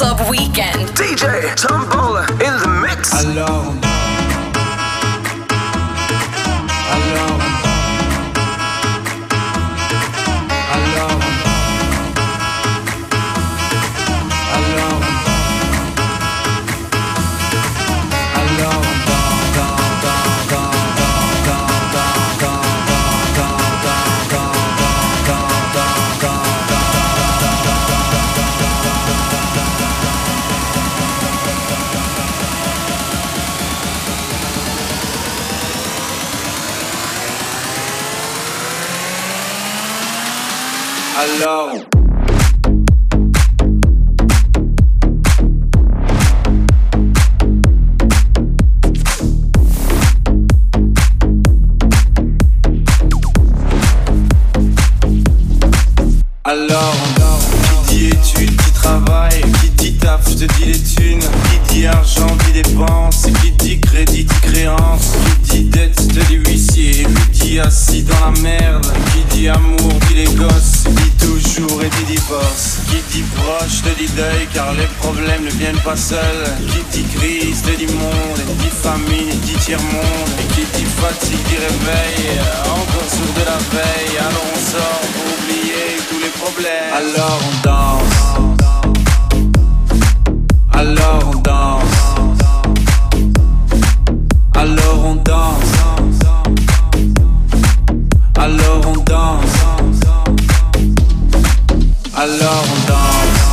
Club Weekend. DJ Tombola Alors on danse.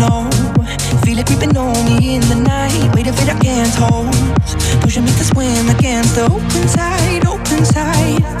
know. Feel it creeping on me in the night. Weight of it I can't hold. Pushing me to swim against the open tide, open tide.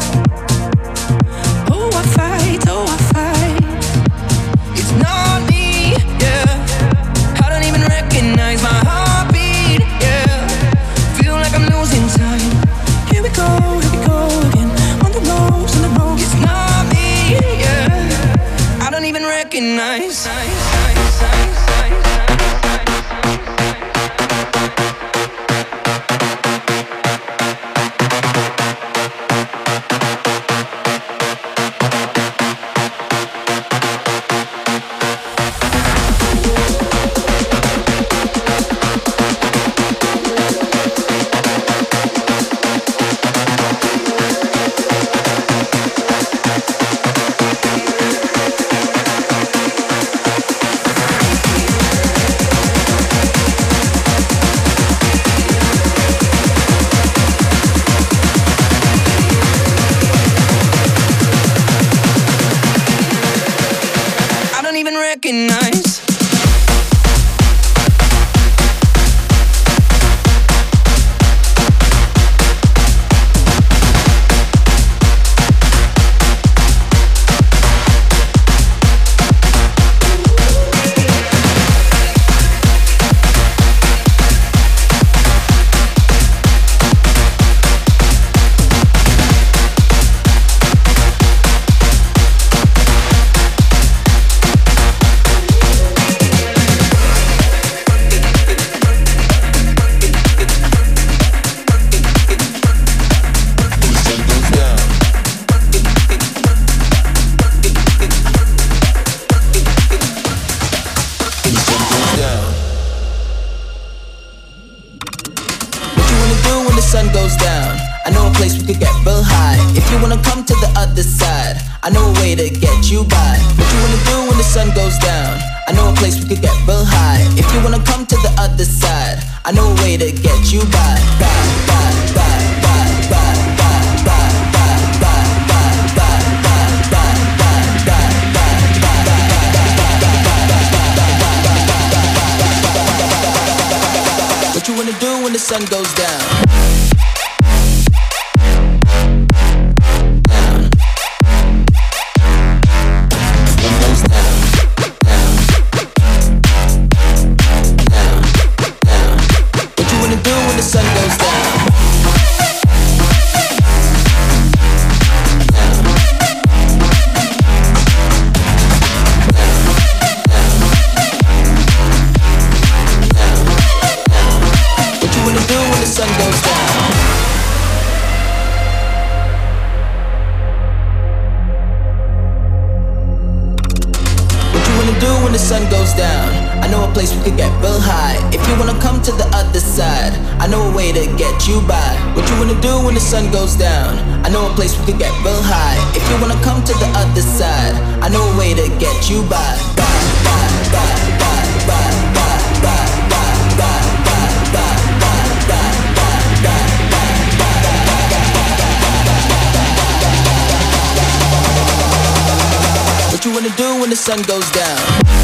the sun goes down.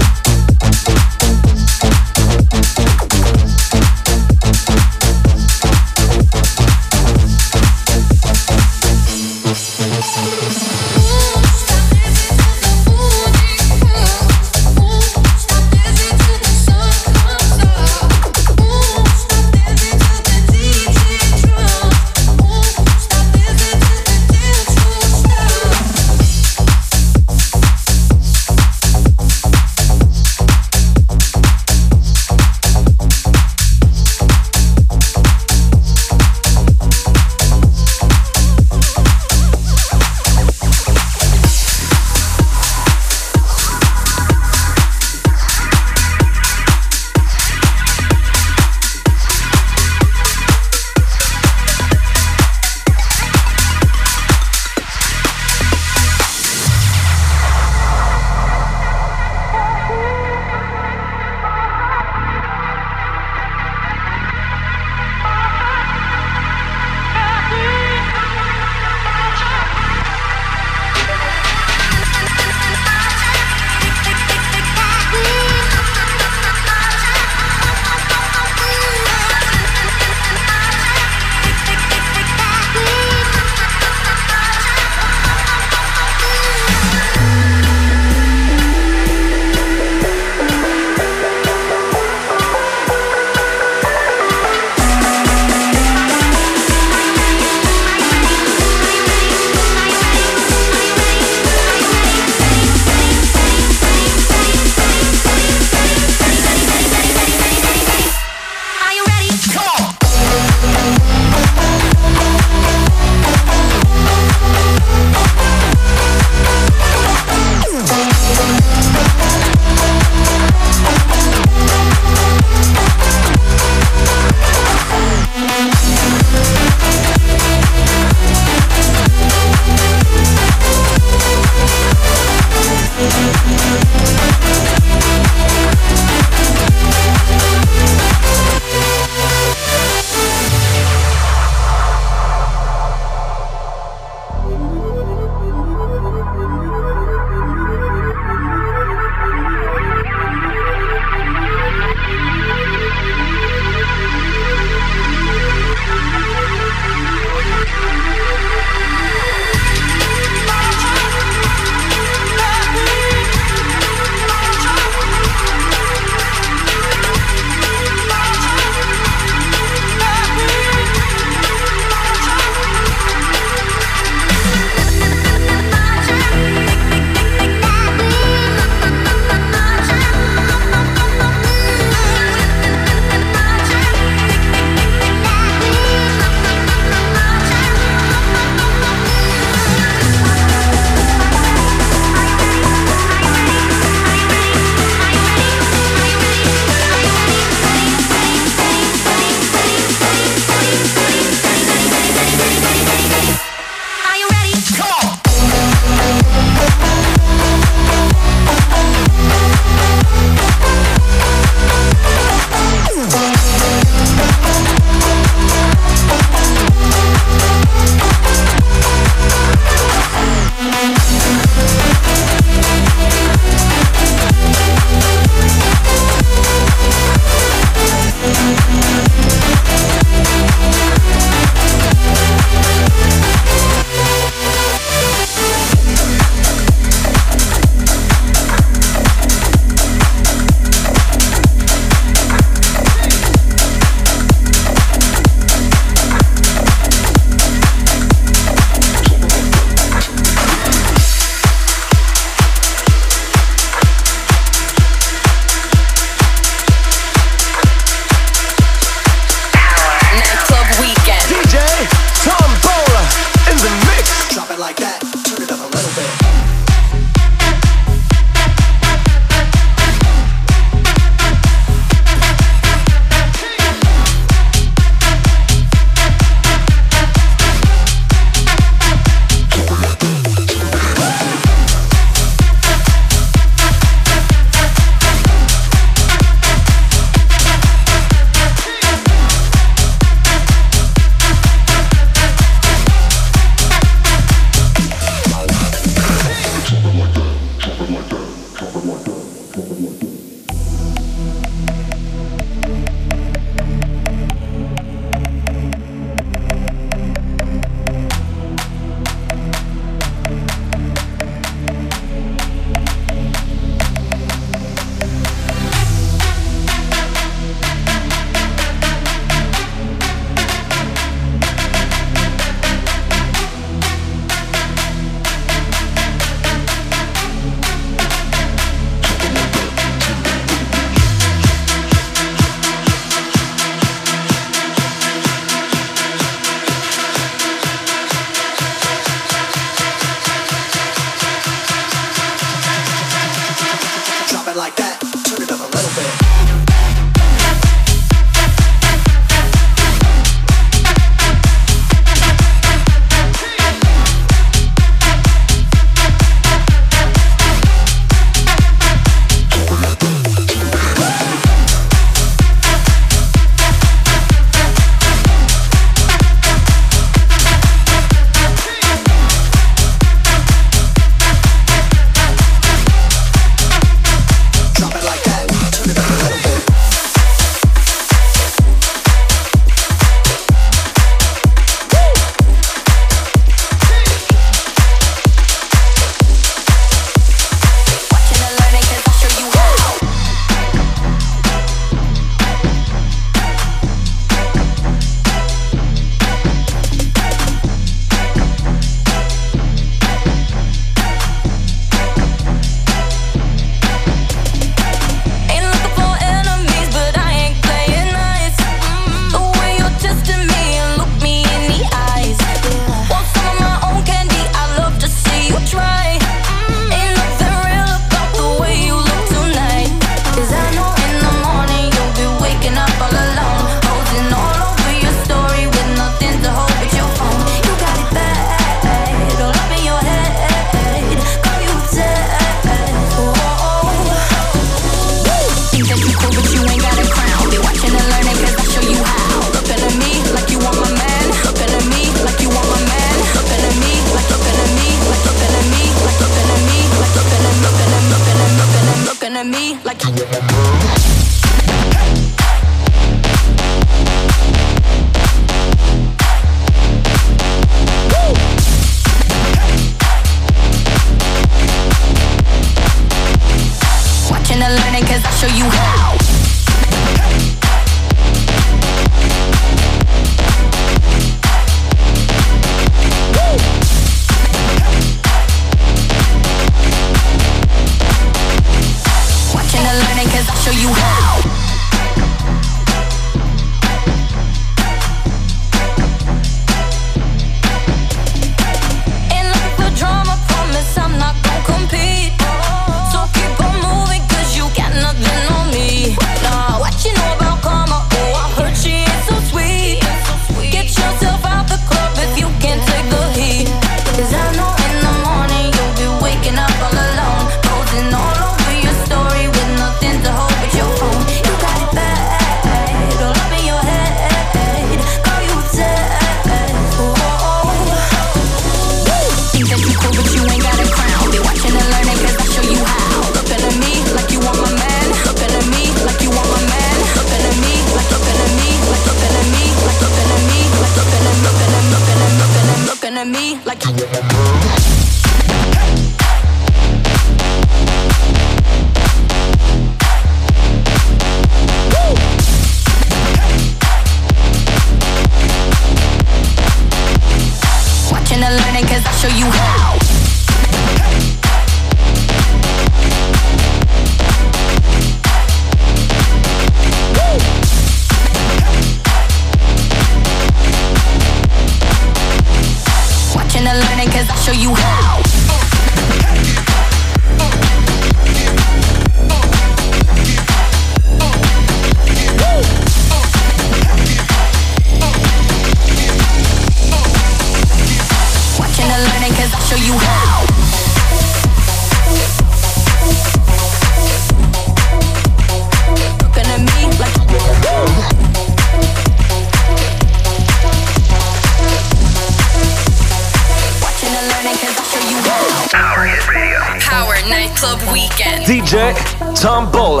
Tom Ball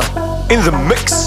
in the mix.